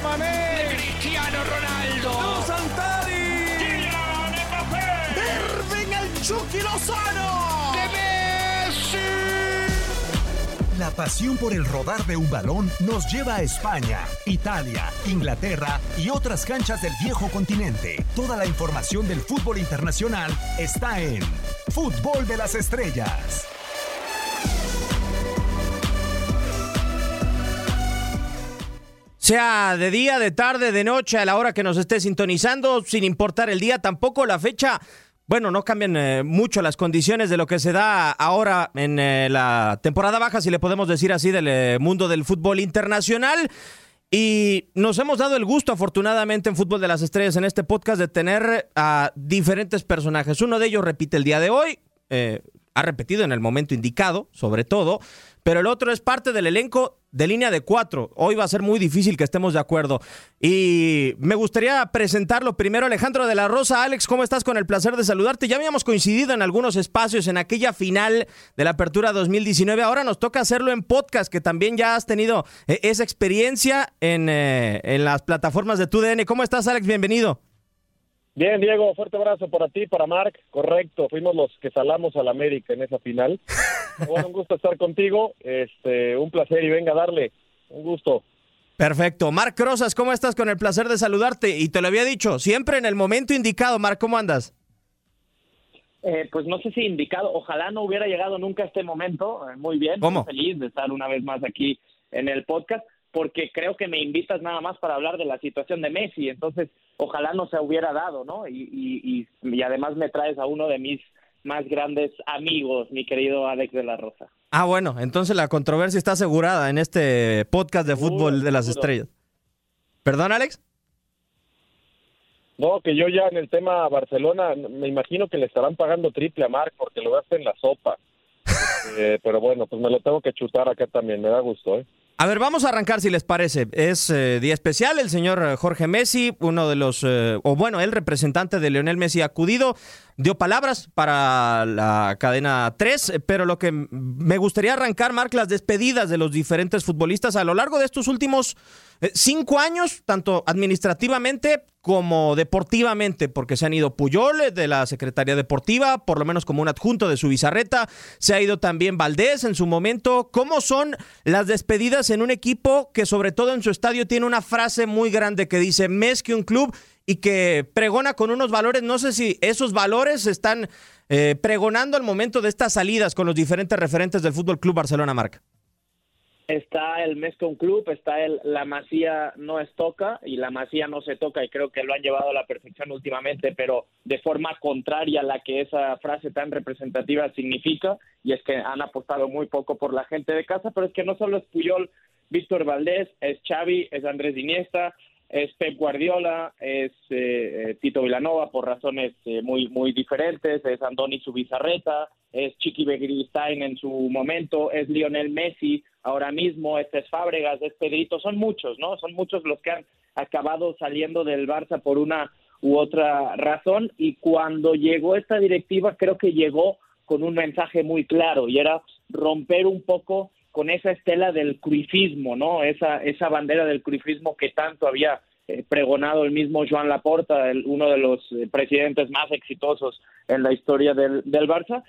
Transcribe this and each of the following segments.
Sadio Mané, Cristiano Ronaldo, Dos Santari, Kylian Mbappé, Irving el Chucky Lozano, de Messi. La pasión por el rodar de un balón nos lleva a España, Italia, Inglaterra y otras canchas del viejo continente. Toda la información del fútbol internacional está en Fútbol de las Estrellas. Sea de día, de tarde, de noche, a la hora que nos esté sintonizando, sin importar el día, tampoco la fecha. Bueno, no cambian eh, mucho las condiciones de lo que se da ahora en eh, la temporada baja, si le podemos decir así, del eh, mundo del fútbol internacional. Y nos hemos dado el gusto, afortunadamente, en Fútbol de las Estrellas, en este podcast, de tener a diferentes personajes. Uno de ellos repite el día de hoy, ha repetido en el momento indicado, sobre todo, pero el otro es parte del elenco de línea de cuatro. Hoy va a ser muy difícil que estemos de acuerdo. Y me gustaría presentarlo primero, Alejandro de la Rosa. Alex, ¿cómo estás? Con el placer de saludarte. Ya habíamos coincidido en algunos espacios en aquella final de la Apertura 2019. Ahora nos toca hacerlo en podcast, que también ya has tenido eh, esa experiencia en, eh, en las plataformas de TUDN. ¿Cómo estás, Alex? Bienvenido. Bien, Diego, fuerte abrazo para ti, para Marc. Correcto, fuimos los que salamos al América en esa final. bueno, un gusto estar contigo. Este, un placer y venga a darle. Un gusto. Perfecto. Marc Rosas, ¿cómo estás? Con el placer de saludarte. Y te lo había dicho, siempre en el momento indicado. Marc, ¿cómo andas? Eh, pues no sé si indicado, ojalá no hubiera llegado nunca a este momento. Eh, muy bien, ¿Cómo? muy feliz de estar una vez más aquí en el podcast, porque creo que me invitas nada más para hablar de la situación de Messi. Entonces, ojalá no se hubiera dado, ¿no? Y, y, y, y además me traes a uno de mis más grandes amigos, mi querido Alex de la Rosa. Ah, bueno, entonces la controversia está asegurada en este podcast de fútbol de las seguro. estrellas. ¿Perdón, Alex? No, que yo ya en el tema Barcelona, me imagino que le estarán pagando triple a Marc porque lo gasta en la sopa. Eh, pero bueno, pues me lo tengo que chutar acá también, me da gusto, ¿eh? A ver, vamos a arrancar si les parece. Es eh, día especial, el señor Jorge Messi, uno de los, eh, o bueno, el representante de Lionel Messi acudido, dio palabras para la cadena 3, eh, pero lo que me gustaría arrancar, Marc, las despedidas de los diferentes futbolistas a lo largo de estos últimos cinco años, tanto administrativamente como deportivamente, porque se han ido Puyol eh, de la Secretaría Deportiva, por lo menos como un adjunto de su bizarreta, se ha ido también Valdés en su momento. ¿Cómo son las despedidas en un equipo que sobre todo en su estadio tiene una frase muy grande que dice mes que un club y que pregona con unos valores? No sé si esos valores están eh, pregonando al momento de estas salidas con los diferentes referentes del Fútbol Club Barcelona, Marca. Está el Mescon Club, está el La Masía no es toca y La Masía no se toca y creo que lo han llevado a la perfección últimamente, pero de forma contraria a la que esa frase tan representativa significa y es que han apostado muy poco por la gente de casa, pero es que no solo es Puyol, Víctor Valdés, es Xavi, es Andrés Iniesta, es Pep Guardiola, es eh, eh, Tito Vilanova por razones eh, muy muy diferentes, es Andoni Subizarreta, es Chiqui Begiristain en su momento, es Lionel Messi ahora mismo, este es Fábregas, es Pedrito, son muchos, ¿no? Son muchos los que han acabado saliendo del Barça por una u otra razón y cuando llegó esta directiva creo que llegó con un mensaje muy claro y era romper un poco con esa estela del cruifismo, ¿no? Esa, esa bandera del cruifismo que tanto había eh, pregonado el mismo Joan Laporta, el- uno de los eh, presidentes más exitosos en la historia del, del Barça,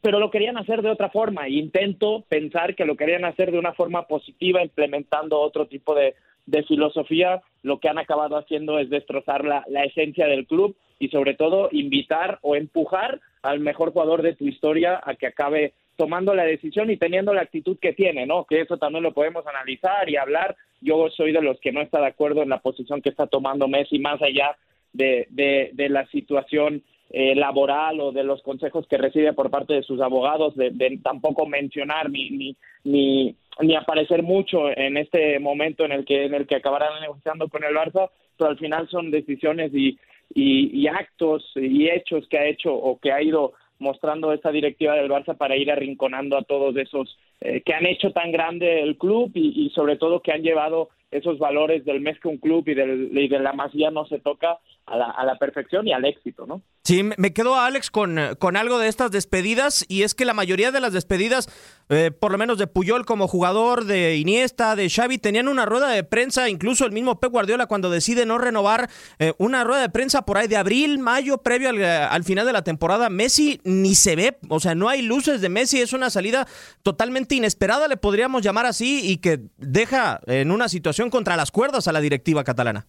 pero lo querían hacer de otra forma. Intento pensar que lo querían hacer de una forma positiva, implementando otro tipo de, de filosofía. Lo que han acabado haciendo es destrozar la, la esencia del club y sobre todo invitar o empujar al mejor jugador de tu historia a que acabe tomando la decisión y teniendo la actitud que tiene, ¿no? Que eso también lo podemos analizar y hablar. Yo soy de los que no está de acuerdo en la posición que está tomando Messi, más allá de, de, de la situación eh, laboral o de los consejos que recibe por parte de sus abogados, de, de tampoco mencionar ni, ni, ni, ni aparecer mucho en este momento en el que en el que acabarán negociando con el Barça, pero al final son decisiones y, y, y actos y hechos que ha hecho o que ha ido mostrando esta directiva del Barça para ir arrinconando a todos esos eh, que han hecho tan grande el club y, y sobre todo que han llevado esos valores del mes que un club y, del, y de la masía no se toca a la, a la perfección y al éxito, ¿no? Sí, me quedo Alex con, con algo de estas despedidas y es que la mayoría de las despedidas, eh, por lo menos de Puyol como jugador, de Iniesta, de Xavi, tenían una rueda de prensa, incluso el mismo Pep Guardiola cuando decide no renovar, eh, una rueda de prensa por ahí de abril, mayo, previo al, al, final de la temporada. Messi ni se ve, o sea, no hay luces de Messi, es una salida totalmente inesperada, le podríamos llamar así, y que deja en una situación contra las cuerdas a la directiva catalana.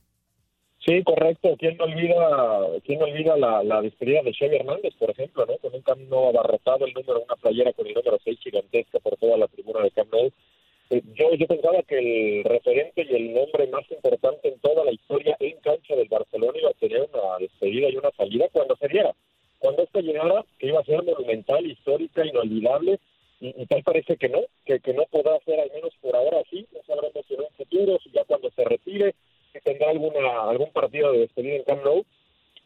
Sí, correcto. ¿Quién no olvida, quién no olvida la, despedida de Xavi Hernández, por ejemplo. Con un camino abarrotado, el número, una playera con el número 6 gigantesca por toda la tribuna de Camp. Eh, yo, yo pensaba que el referente y el nombre más importante en toda la historia en cancha del Barcelona iba a tener una despedida y una salida cuando se diera. Cuando esta llegara, que iba a ser monumental, histórica, inolvidable, y, y tal parece que no, que, que no podrá ser al menos por ahora así, no sabremos si en un futuro, si ya cuando se retire, que tendrá alguna algún partido de despedida en Camp Nou.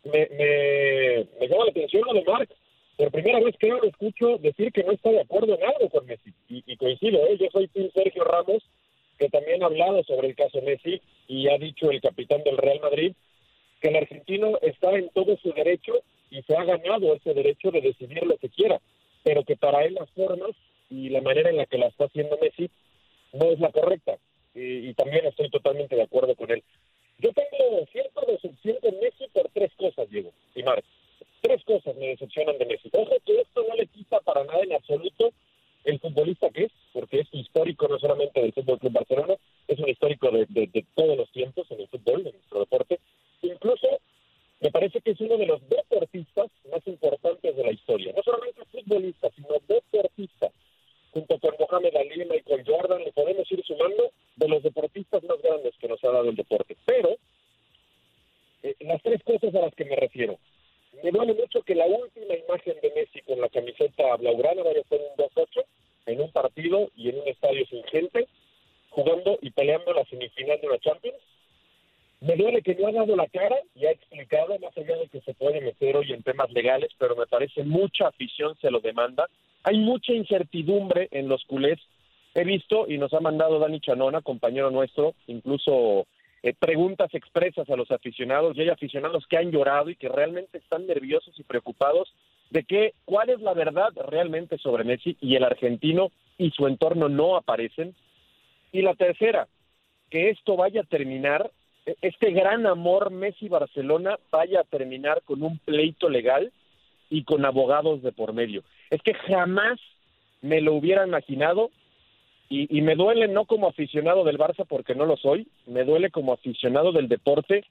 Me, me, me llama la atención lo de Marc. Por primera vez creo lo escucho decir que no está de acuerdo en algo con Messi. Y, y coincido, ¿eh? yo soy Tim Sergio Ramos, que también ha hablado sobre el caso Messi y ha dicho el capitán del Real Madrid que el argentino está en todo su derecho y se ha ganado ese derecho de decidir lo que quiera, pero que para él las formas y la manera en la que la está haciendo Messi no es la correcta y, y, también estoy totalmente de acuerdo con él. Yo tengo cierta decepción con Messi por tres cosas, Diego y Marc. Tres cosas me decepcionan de Messi. Ojo que esto no le quita para nada en absoluto el futbolista que es, porque es histórico no solamente del Fútbol Club Barcelona, es un histórico de, de, de todos los tiempos en el fútbol, en nuestro deporte. Incluso me parece que es uno de los deportistas más importantes de la historia. No solamente futbolista, sino deportista junto con Mohamed Ali, Michael Jordan, le podemos ir sumando de los deportistas más grandes que nos ha dado el deporte. Pero, eh, las tres cosas a las que me refiero. Me duele mucho que la última imagen de Messi con la camiseta blaugrana vaya a ser un 2-8 en un partido y en un estadio sin gente, jugando y peleando la semifinal de la Champions. Me duele que no ha dado la cara y ha explicado, más allá de que se puede meter hoy en temas legales, pero me parece mucha afición se lo demanda. Hay mucha incertidumbre en los culés. He visto y nos ha mandado Dani Chanona, compañero nuestro, incluso eh, preguntas expresas a los aficionados y hay aficionados que han llorado y que realmente están nerviosos y preocupados de que cuál es la verdad realmente sobre Messi y el argentino y su entorno no aparecen. Y la tercera, que esto vaya a terminar este gran amor Messi-Barcelona vaya a terminar con un pleito legal y con abogados de por medio. Es que jamás me lo hubiera imaginado y, me duele no como aficionado del Barça porque no lo soy, me duele como aficionado del deporte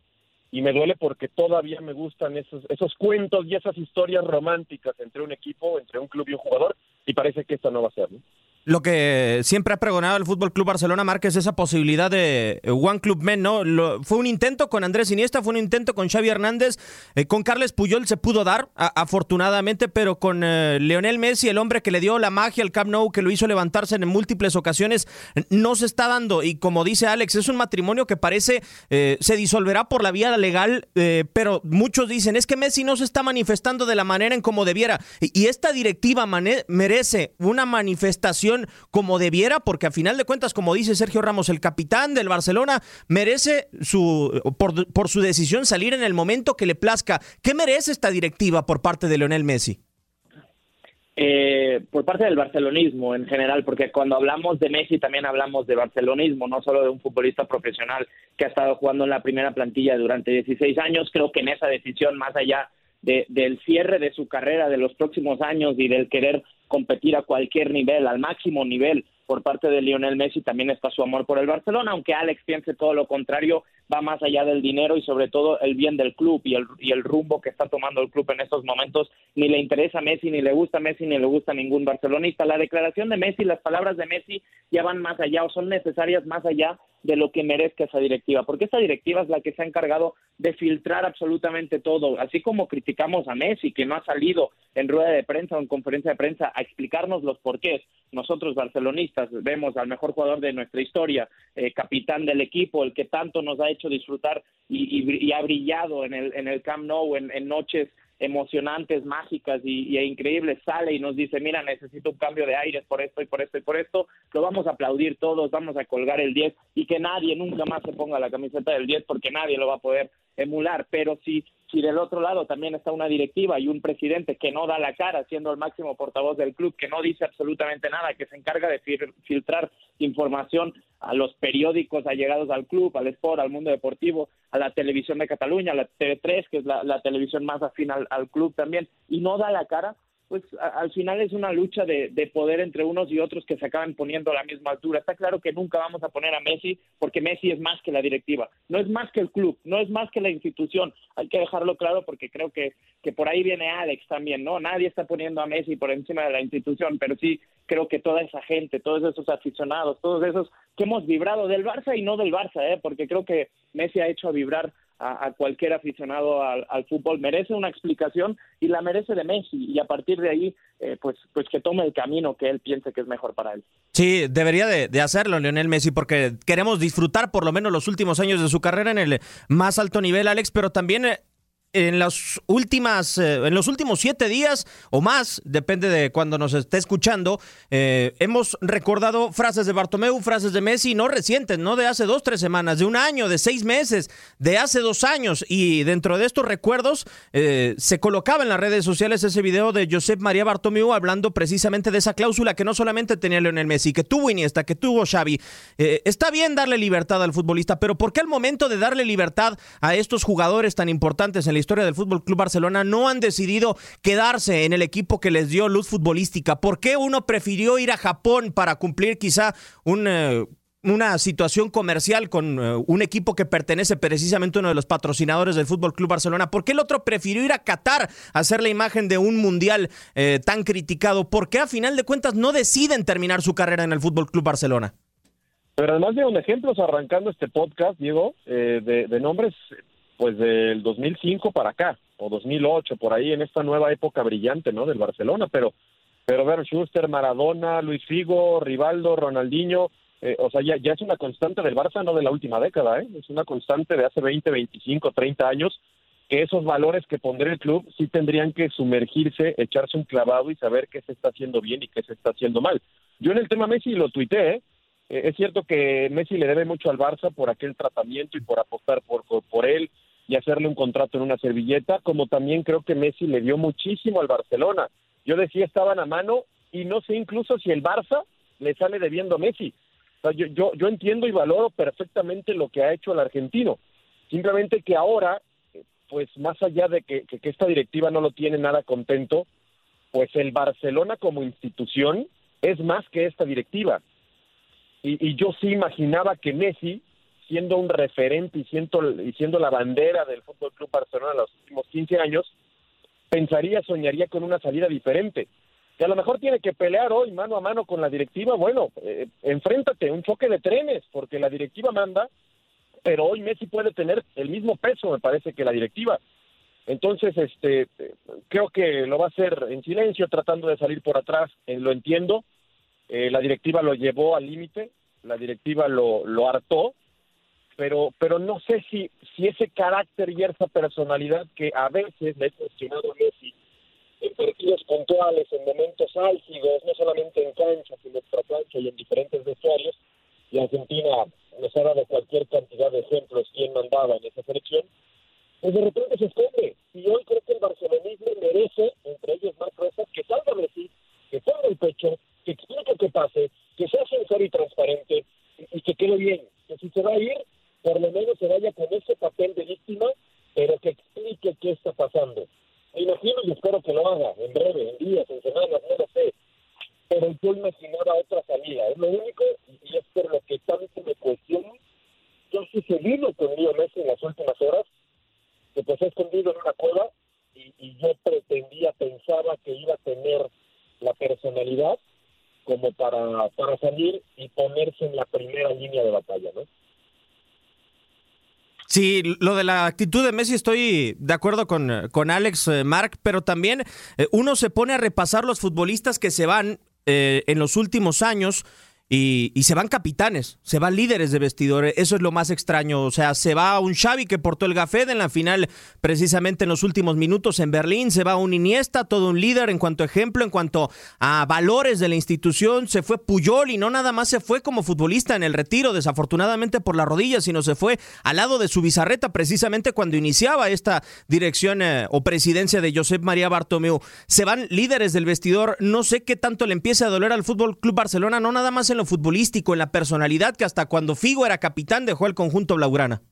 y me duele porque todavía me gustan esos, esos cuentos y esas historias románticas entre un equipo, entre un club y un jugador y parece que esta no va a ser. ¿no? Lo que siempre ha pregonado el Fútbol Club Barcelona, es esa posibilidad de One Club Men, ¿no? Lo, fue un intento con Andrés Iniesta, fue un intento con Xavi Hernández, eh, con Carles Puyol se pudo dar, afortunadamente, pero con eh, Leonel Messi, el hombre que le dio la magia al Camp Nou, que lo hizo levantarse en múltiples ocasiones, no se está dando. Y como dice Alex, es un matrimonio que parece eh, se disolverá por la vía legal, eh, pero muchos dicen, es que Messi no se está manifestando de la manera en como debiera. Y esta directiva merece una manifestación como debiera, porque a final de cuentas, como dice Sergio Ramos, el capitán del Barcelona merece su por, por su decisión salir en el momento que le plazca. ¿Qué merece esta directiva por parte de Leonel Messi? Eh, por parte del barcelonismo en general, porque cuando hablamos de Messi también hablamos de barcelonismo, no solo de un futbolista profesional que ha estado jugando en la primera plantilla durante 16 años. Creo que en esa decisión, más allá de, del cierre de su carrera de los próximos años y del querer competir a cualquier nivel, al máximo nivel por parte de Lionel Messi, también está su amor por el Barcelona, aunque Alex piense todo lo contrario, va más allá del dinero y sobre todo el bien del club y el, y el rumbo que está tomando el club en estos momentos. Ni le interesa a Messi, ni le gusta a Messi, ni le gusta a ningún barcelonista. La declaración de Messi, las palabras de Messi ya van más allá o son necesarias más allá de lo que merezca esa directiva, porque esta directiva es la que se ha encargado de filtrar absolutamente todo, así como criticamos a Messi, que no ha salido en rueda de prensa o en conferencia de prensa a explicarnos los porqués. Nosotros, barcelonistas, vemos al mejor jugador de nuestra historia, eh, capitán del equipo, el que tanto nos ha hecho disfrutar y, y, y ha brillado en el, en el Camp Nou en, en noches emocionantes, mágicas y, y, increíbles, sale y nos dice, mira, necesito un cambio de aires por esto y por esto y por esto, lo vamos a aplaudir todos, vamos a colgar el 10 y que nadie nunca más se ponga la camiseta del 10 porque nadie lo va a poder emular, pero si, si del otro lado también está una directiva y un presidente que no da la cara, siendo el máximo portavoz del club, que no dice absolutamente nada, que se encarga de filtrar información a los periódicos allegados al club, al Sport, al mundo deportivo, a la televisión de Cataluña, a la TV3, que es la, televisión más afín al club también, y no da la cara, pues al final es una lucha de, poder entre unos y otros que se acaban poniendo a la misma altura. Está claro que nunca vamos a poner a Messi porque Messi es más que la directiva, no es más que el club, no es más que la institución. Hay que dejarlo claro porque creo que, que por ahí viene Alex también, ¿no? Nadie está poniendo a Messi por encima de la institución, pero sí creo que toda esa gente, todos esos aficionados, todos esos que hemos vibrado del Barça y no del Barça, ¿eh? porque creo que Messi ha hecho vibrar a, cualquier aficionado al, fútbol. Merece una explicación y la merece de Messi y a partir de ahí, eh, pues, pues que tome el camino que él piense que es mejor para él. Sí, debería de, de, hacerlo Lionel Messi porque queremos disfrutar por lo menos los últimos años de su carrera en el más alto nivel, Alex, pero también eh, en las últimas, eh, en los últimos siete días o más, depende de cuando nos esté escuchando, eh, hemos recordado frases de Bartomeu, frases de Messi, no recientes, no de hace dos, tres semanas, de un año, de seis meses, de hace dos años. Y dentro de estos recuerdos eh, se colocaba en las redes sociales ese video de Josep María Bartomeu hablando precisamente de esa cláusula que no solamente tenía Lionel Messi, que tuvo Iniesta, que tuvo Xavi. está bien darle libertad al futbolista, pero ¿por qué al momento de darle libertad a estos jugadores tan importantes en la historia del Fútbol Club Barcelona no han decidido quedarse en el equipo que les dio luz futbolística? ¿Por qué uno prefirió ir a Japón para cumplir quizá un eh, una situación comercial con eh, un equipo que pertenece precisamente a uno de los patrocinadores del Fútbol Club Barcelona. ¿Por qué el otro prefirió ir a Qatar a hacer la imagen de un mundial eh, tan criticado? ¿Por qué a final de cuentas no deciden terminar su carrera en el Fútbol Club Barcelona? Pero además de un ejemplos arrancando este podcast, Diego, de, nombres pues del 2005 para acá, o 2008, por ahí en esta nueva época brillante, ¿no? Del Barcelona, pero, pero ver, Schuster, Maradona, Luis Figo, Rivaldo, Ronaldinho, eh, o sea, ya, ya es una constante del Barça, no de la última década, ¿eh? Es una constante de hace 20, 25, 30 años, que esos valores que pondrá el club sí tendrían que sumergirse, echarse un clavado y saber qué se está haciendo bien y qué se está haciendo mal. Yo en el tema Messi lo tuiteé, ¿eh? Eh, es cierto que Messi le debe mucho al Barça por aquel tratamiento y por apostar por, por él, y hacerle un contrato en una servilleta, como también creo que Messi le dio muchísimo al Barcelona. Yo decía estaban a mano y no sé incluso si el Barça le sale debiendo a Messi. yo, yo, entiendo y valoro perfectamente lo que ha hecho el argentino. Simplemente que ahora, pues más allá de que, que, esta directiva no lo tiene nada contento, pues el Barcelona como institución es más que esta directiva. Y, y yo sí imaginaba que Messi siendo un referente y siendo, y siendo la bandera del Fútbol Club Barcelona en los últimos 15 años, pensaría, soñaría con una salida diferente. Que a lo mejor tiene que pelear hoy mano a mano con la directiva, bueno, eh, enfréntate, un choque de trenes, porque la directiva manda, pero hoy Messi puede tener el mismo peso, me parece, que la directiva. Entonces, este, creo que lo va a hacer en silencio, tratando de salir por atrás, eh, lo entiendo. Eh, la directiva lo llevó al límite, la directiva lo, lo hartó, pero pero no sé si si ese carácter y esa personalidad que a veces le he cuestionado a Messi en partidos puntuales, en momentos álgidos, no solamente en cancha, sino en cancha y en diferentes vestuarios, y Argentina nos ha dado cualquier cantidad de ejemplos quién mandaba en esa selección, pues de repente se esconde. Y hoy creo que el barcelonismo merece, entre ellos más Rosas, que salga Messi, que ponga el pecho, que explique qué pase, que sea sincero y transparente, y que quede bien. Que si se va a ir, por lo menos se vaya con ese papel de víctima, pero que explique qué está pasando. Me imagino y espero que lo haga en breve, en días, en semanas, no lo sé. Pero yo imaginaba otra salida. Es lo único, y es por lo que tanto me cuestiono. Yo he sucedido con Leo Messi en las últimas horas, que pues escondido en una cueva y, y yo pretendía, pensaba que iba a tener la personalidad como para, para salir y ponerse en la primera línea de batalla, ¿no? Sí, lo de la actitud de Messi estoy de acuerdo con, con Alex eh, Mark, pero también eh, uno se pone a repasar los futbolistas que se van eh, en los últimos años y, se van capitanes, se van líderes de vestidores, eso es lo más extraño, o sea, se va un Xavi que portó el gafet en la final precisamente en los últimos minutos en Berlín, se va un Iniesta, todo un líder en cuanto a ejemplo, en cuanto a valores de la institución, se fue Puyol y no nada más se fue como futbolista en el retiro, desafortunadamente por la rodilla, sino se fue al lado de su bizarreta precisamente cuando iniciaba esta dirección eh, o presidencia de Josep María Bartomeu. Se van líderes del vestidor, no sé qué tanto le empieza a doler al Fútbol Club Barcelona, no nada más en lo futbolístico, en la personalidad, que hasta cuando Figo era capitán dejó el conjunto blaugrana.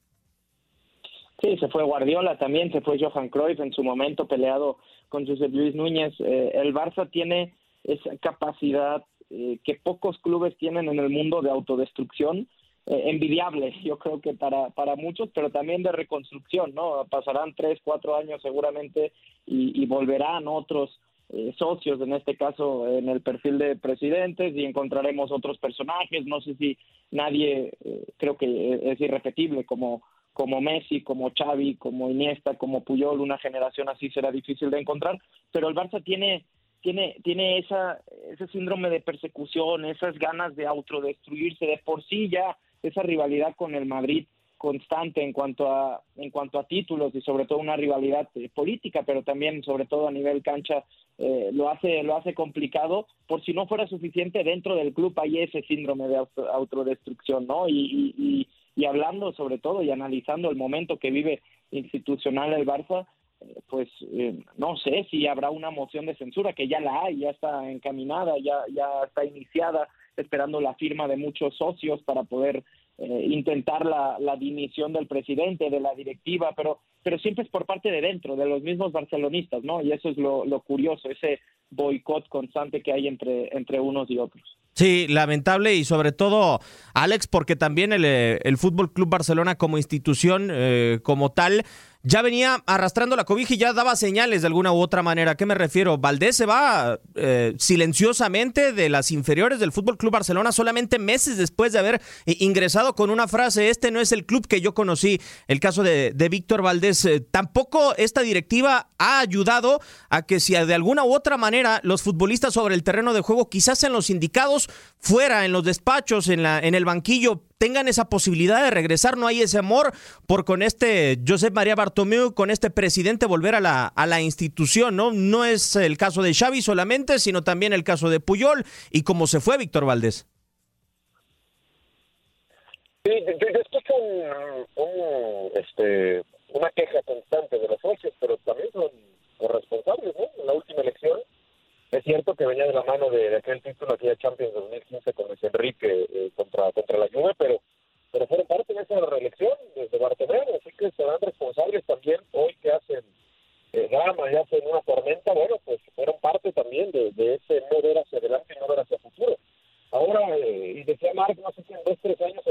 Sí, se fue Guardiola también, se fue Johan Cruyff en su momento peleado con José Luis Núñez. Eh, el Barça tiene esa capacidad eh, que pocos clubes tienen en el mundo de autodestrucción, eh, envidiable, yo creo que para, para muchos, pero también de reconstrucción, ¿no? Pasarán tres, cuatro años seguramente y, y volverán otros eh, socios, en este caso en el perfil de presidentes, y encontraremos otros personajes. No sé si nadie, eh, creo que es irrepetible como como Messi, como Xavi, como Iniesta, como Puyol, una generación así será difícil de encontrar, pero el Barça tiene tiene tiene esa ese síndrome de persecución, esas ganas de autodestruirse de por sí ya esa rivalidad con el Madrid constante en cuanto a en cuanto a títulos y sobre todo una rivalidad eh, política pero también sobre todo a nivel cancha eh, lo hace lo hace complicado por si no fuera suficiente dentro del club hay ese síndrome de autodestrucción no y, y, y, hablando sobre todo y analizando el momento que vive institucional el Barça eh, pues no sé si habrá una moción de censura que ya la hay ya está encaminada ya ya está iniciada esperando la firma de muchos socios para poder eh, intentar la, la, dimisión del presidente, de la directiva, pero, pero siempre es por parte de dentro, de los mismos barcelonistas, ¿no? Y eso es lo, lo curioso, ese boicot constante que hay entre, entre unos y otros. Sí, lamentable y sobre todo, Alex, porque también el, eh, el Fútbol Club Barcelona como institución, eh, como tal, ya venía arrastrando la cobija y ya daba señales de alguna u otra manera. ¿A qué me refiero? Valdés se va eh, silenciosamente de las inferiores del Fútbol Club Barcelona solamente meses después de haber ingresado con una frase: Este no es el club que yo conocí. El caso de, Víctor Valdés. Eh, tampoco esta directiva ha ayudado a que, si de alguna u otra manera los futbolistas sobre el terreno de juego, quizás en los indicados, fuera, en los despachos, en, la, en el banquillo, tengan esa posibilidad de regresar, no hay ese amor por con este Josep María Bartomeu, con este presidente volver a la, a la institución, ¿no? No es el caso de Xavi solamente, sino también el caso de Puyol y cómo se fue Víctor Valdés. Sí, yo, escucho un, este, una queja constante de los socios, pero también son corresponsables, ¿no? En la última elección es cierto que venía de la mano de, aquel título, aquella Champions 2015 con Luis Enrique eh, contra, contra la Juve, pero pero fueron parte de esa reelección desde Bartomeu, así que serán responsables también hoy que hacen eh, drama y hacen una tormenta, bueno, pues fueron parte también de, de ese no ver hacia adelante y no ver hacia futuro. Ahora, eh, y decía Marc, no sé si en dos, tres años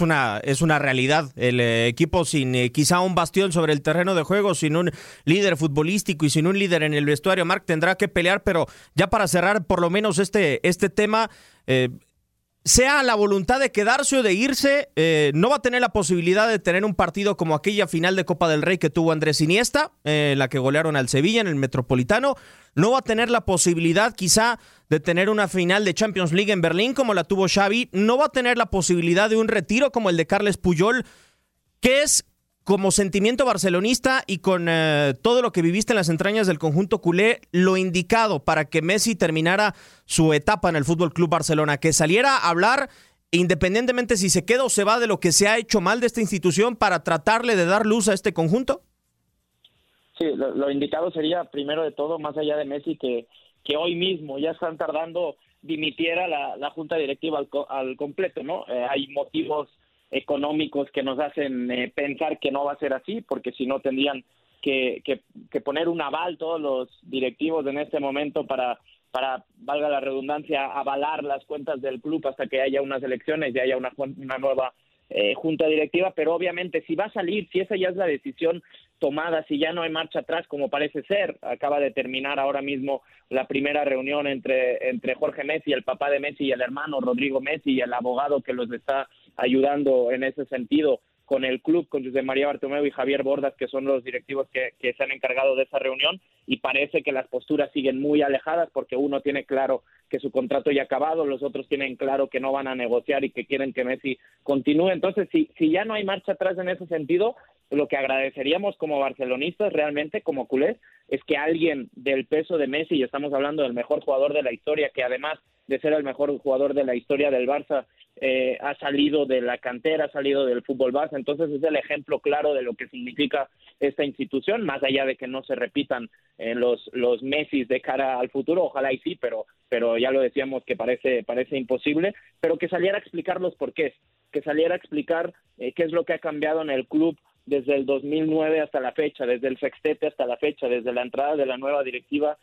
Es una, es una realidad. El eh, equipo sin eh, quizá un bastión sobre el terreno de juego, sin un líder futbolístico y sin un líder en el vestuario, Marc tendrá que pelear, pero ya para cerrar por lo menos este, este tema, eh, sea la voluntad de quedarse o de irse, eh, no va a tener la posibilidad de tener un partido como aquella final de Copa del Rey que tuvo Andrés Iniesta, eh, la que golearon al Sevilla en el Metropolitano. No va a tener la posibilidad quizá de tener una final de Champions League en Berlín como la tuvo Xavi. No va a tener la posibilidad de un retiro como el de Carles Puyol. ¿Qué es como sentimiento barcelonista y con eh, todo lo que viviste en las entrañas del conjunto culé, lo indicado para que Messi terminara su etapa en el Fútbol Club Barcelona, que saliera a hablar independientemente si se queda o se va de lo que se ha hecho mal de esta institución para tratarle de dar luz a este conjunto? Sí, lo, indicado sería primero de todo, más allá de Messi, que, que hoy mismo ya están tardando dimitiera la, la junta directiva al, al completo, ¿no? Eh, hay motivos económicos que nos hacen eh, pensar que no va a ser así, porque si no tendrían que, que, que poner un aval todos los directivos en este momento para, para, valga la redundancia, avalar las cuentas del club hasta que haya unas elecciones y haya una, una nueva eh, junta directiva, pero obviamente si va a salir, si esa ya es la decisión tomada, si ya no hay marcha atrás, como parece ser, acaba de terminar ahora mismo la primera reunión entre, entre Jorge Messi, el papá de Messi y el hermano Rodrigo Messi y el abogado que los está ayudando en ese sentido con el club, con José María Bartomeu y Javier Bordas, que son los directivos que, que se han encargado de esa reunión, y parece que las posturas siguen muy alejadas porque uno tiene claro que su contrato ya ha acabado, los otros tienen claro que no van a negociar y que quieren que Messi continúe. Entonces, si, si ya no hay marcha atrás en ese sentido, lo que agradeceríamos como barcelonistas realmente, como culés, es que alguien del peso de Messi, y estamos hablando del mejor jugador de la historia, que además de ser el mejor jugador de la historia del Barça, eh, ha salido de la cantera, ha salido del fútbol base, entonces es el ejemplo claro de lo que significa esta institución, más allá de que no se repitan eh, los los Messi de cara al futuro, ojalá y sí, pero pero ya lo decíamos que parece parece imposible, pero que saliera a explicar los porqués, que saliera a explicar eh, qué es lo que ha cambiado en el club desde el 2009 hasta la fecha, desde el sextete hasta la fecha, desde la entrada de la nueva directiva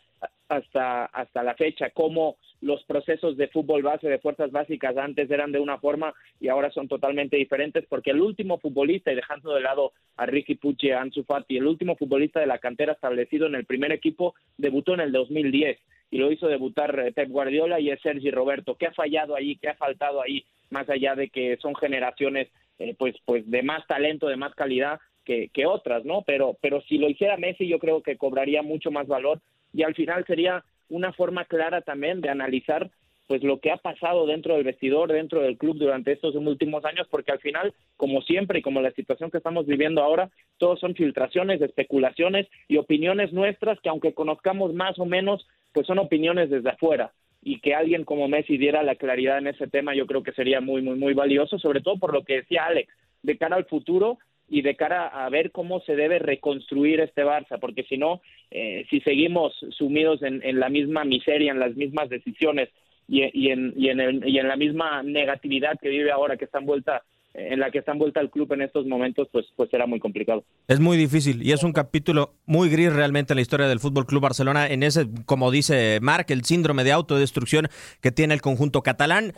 hasta hasta la fecha, cómo los procesos de fútbol base, de fuerzas básicas antes eran de una forma y ahora son totalmente diferentes porque el último futbolista, y dejando de lado a Ricky Pucci a Ansu Fati, el último futbolista de la cantera establecido en el primer equipo debutó en el 2010 y lo hizo debutar eh, Pep Guardiola y es Sergi Roberto. ¿Qué ha fallado ahí? ¿Qué ha faltado ahí? Más allá de que son generaciones eh, pues pues de más talento, de más calidad que, que otras, ¿no? Pero pero si lo hiciera Messi yo creo que cobraría mucho más valor y al final sería una forma clara también de analizar pues lo que ha pasado dentro del vestidor, dentro del club durante estos últimos años, porque al final, como siempre y como la situación que estamos viviendo ahora, todos son filtraciones, especulaciones y opiniones nuestras que aunque conozcamos más o menos, pues son opiniones desde afuera y que alguien como Messi diera la claridad en ese tema, yo creo que sería muy, muy, muy valioso, sobre todo por lo que decía Alex, de cara al futuro y de cara a ver cómo se debe reconstruir este Barça, porque si no, eh, si seguimos sumidos en, en, la misma miseria, en las mismas decisiones y, y, en, y, en el, y en la misma negatividad que vive ahora, que está envuelta en la que está envuelta el club en estos momentos, pues, pues será muy complicado. Es muy difícil y es un capítulo muy gris realmente en la historia del Fútbol Club Barcelona, en ese, como dice Marc, el síndrome de autodestrucción que tiene el conjunto catalán.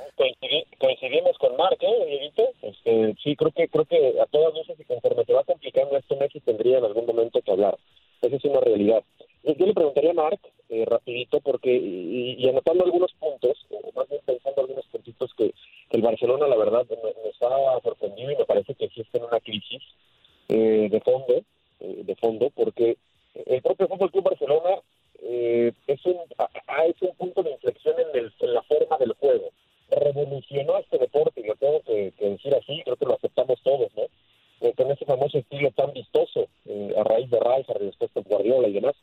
Coincidimos con Marc, ¿eh, este, sí, creo que creo que a todas luces y conforme se va complicando esto, Messi tendría en algún momento que hablar. Esa es una realidad. Yo le preguntaría a Marc, eh, rapidito, porque, y, y, anotando algunos puntos, o más bien pensando algunos puntitos que, que el Barcelona, la verdad, me, está sorprendido y me parece que existe una crisis eh, de fondo, eh, de fondo, porque el propio Fútbol Club Barcelona eh, es, un, es un punto de inflexión en, el, en la forma del juego. Revolucionó este deporte, y lo tengo que, decir así, creo que lo aceptamos todos, ¿no? Eh, con ese famoso estilo tan vistoso, eh, a raíz de Rijkaard y después de Guardiola y demás,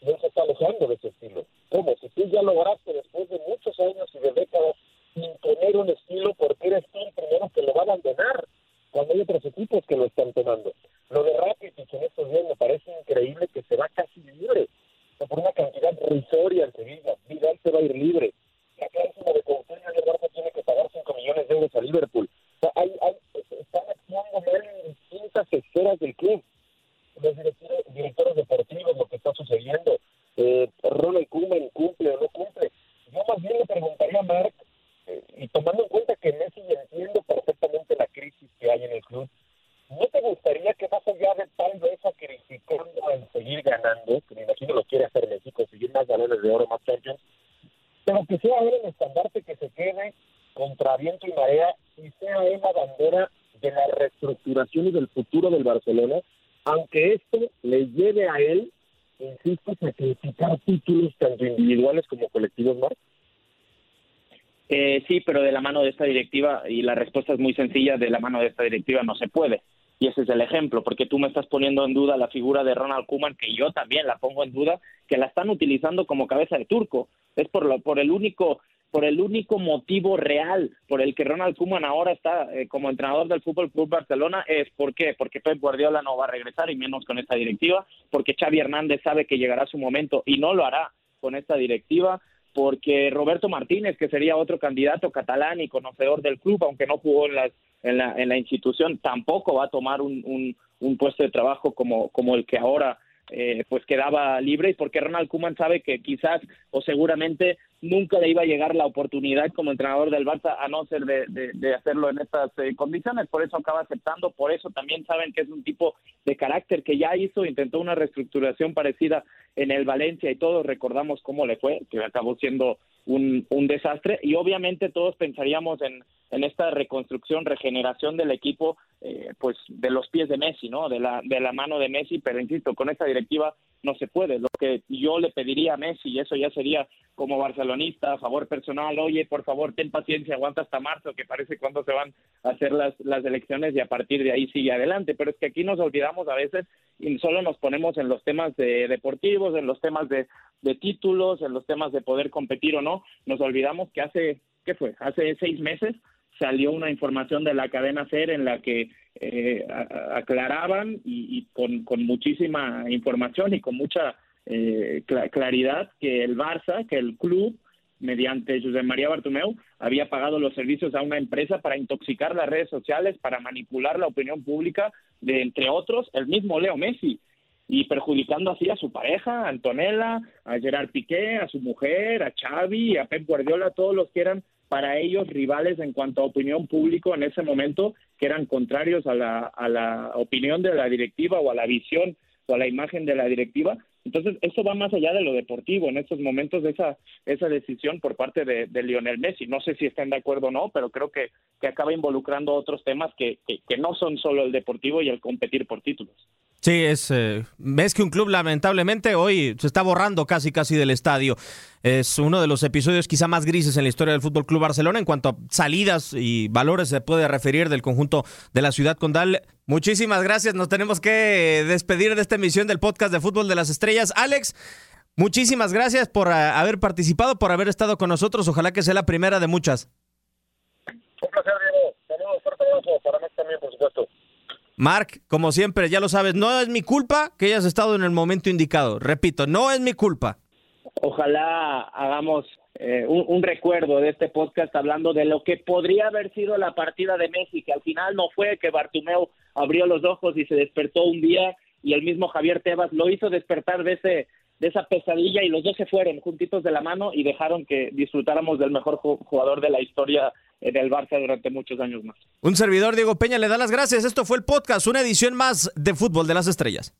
él se está alejando de ese estilo. ¿Cómo? Si tú ya lograste después de muchos años y de décadas imponer un estilo porque eres tú el primero que lo va a abandonar cuando hay otros equipos que lo están tomando. Lo de Rakitic en estos días me parece increíble que se va casi libre, o sea, por una cantidad risoria en Sevilla. Vidal se va a ir libre. La cláusula de Coutinho y el Barça tiene que pagar 5 millones de euros a Liverpool. O sea, hay, hay, están actuando mal en distintas esferas del club. Los directores, directores deportivos, lo que está sucediendo. Eh, Ronald Koeman cumple o no cumple. Yo más bien le preguntaría a Marc, eh, y tomando en cuenta que Messi entiendo perfectamente la crisis balones de oro, más Champions, pero que sea él el estandarte que se quede contra viento y marea y sea él la bandera de la reestructuración y del futuro del Barcelona, aunque esto le lleve a él, sacrificar títulos tanto individuales como colectivos. Eh, sí, pero de la mano de esta directiva, y la respuesta es muy sencilla, de la mano de esta directiva no se puede. Y ese es el ejemplo, porque tú me estás poniendo en duda la figura de Ronald Koeman, que yo también la pongo en duda, que la están utilizando como cabeza de turco. Es por, lo, por el único por el único motivo real por el que Ronald Koeman ahora está eh, como entrenador del Fútbol Club Barcelona es. Porque Pep Guardiola no va a regresar y menos con esta directiva, porque Xavi Hernández sabe que llegará su momento y no lo hará con esta directiva, porque Roberto Martínez, que sería otro candidato catalán y conocedor del club, aunque no jugó en, en, la, en la institución, tampoco va a tomar un, un, un puesto de trabajo como, como el que ahora eh, pues quedaba libre y porque Ronald Koeman sabe que quizás o seguramente nunca le iba a llegar la oportunidad como entrenador del Barça a no ser de, hacerlo en estas eh, condiciones, por eso acaba aceptando, por eso también saben que es un tipo de carácter que ya hizo, intentó una reestructuración parecida en el Valencia y todos recordamos cómo le fue, que acabó siendo un, un desastre. Y obviamente todos pensaríamos en, en esta reconstrucción, regeneración del equipo, eh, pues de los pies de Messi, ¿no? De la, de la mano de Messi, pero insisto, con esta directiva no se puede. Lo que yo le pediría a Messi, y eso ya sería como barcelonista, a favor personal, oye, por favor, ten paciencia, aguanta hasta marzo, que parece cuando se van a hacer las, las elecciones y a partir de ahí sigue adelante. Pero es que aquí nos olvidamos a veces y solo nos ponemos en los temas de deportivos, en los temas de, de títulos, en los temas de poder competir o no. Nos olvidamos que hace, ¿qué fue? Hace seis meses salió una información de la cadena SER en la que eh, aclaraban y, con, con, muchísima información y con mucha eh, claridad que el Barça, que el club, mediante José María Bartomeu, había pagado los servicios a una empresa para intoxicar las redes sociales, para manipular la opinión pública de, entre otros, el mismo Leo Messi y perjudicando así a su pareja, a Antonella, a Gerard Piqué, a su mujer, a Xavi, a Pep Guardiola, todos los que eran para ellos rivales en cuanto a opinión pública en ese momento, que eran contrarios a la, a la opinión de la directiva o a la visión o a la imagen de la directiva. Entonces, esto va más allá de lo deportivo en estos momentos esa, esa decisión por parte de, Lionel Messi. No sé si están de acuerdo o no, pero creo que, que acaba involucrando otros temas que, que no son solo el deportivo y el competir por títulos. Sí, es, eh, ves que un club lamentablemente hoy se está borrando casi casi del estadio. Es uno de los episodios quizá más grises en la historia del Fútbol Club Barcelona en cuanto a salidas y valores se puede referir del conjunto de la ciudad condal. Muchísimas gracias. Nos tenemos que despedir de esta emisión del podcast de Fútbol de las Estrellas. Alex, muchísimas gracias por uh, haber participado, por haber estado con nosotros. Ojalá que sea la primera de muchas. Un placer, Diego. Saludos, fuerte abrazo para mí también, por supuesto. Mark, como siempre, ya lo sabes, no es mi culpa que hayas estado en el momento indicado. Repito, no es mi culpa. Ojalá hagamos eh, un, un, recuerdo de este podcast hablando de lo que podría haber sido la partida de que al final no fue que Bartumeo abrió los ojos y se despertó un día y el mismo Javier Tebas lo hizo despertar de ese esa pesadilla y los dos se fueron juntitos de la mano y dejaron que disfrutáramos del mejor jugador de la historia del Barça durante muchos años más. Un servidor, Diego Peña, le da las gracias. Esto fue el podcast, una edición más de Fútbol de las Estrellas.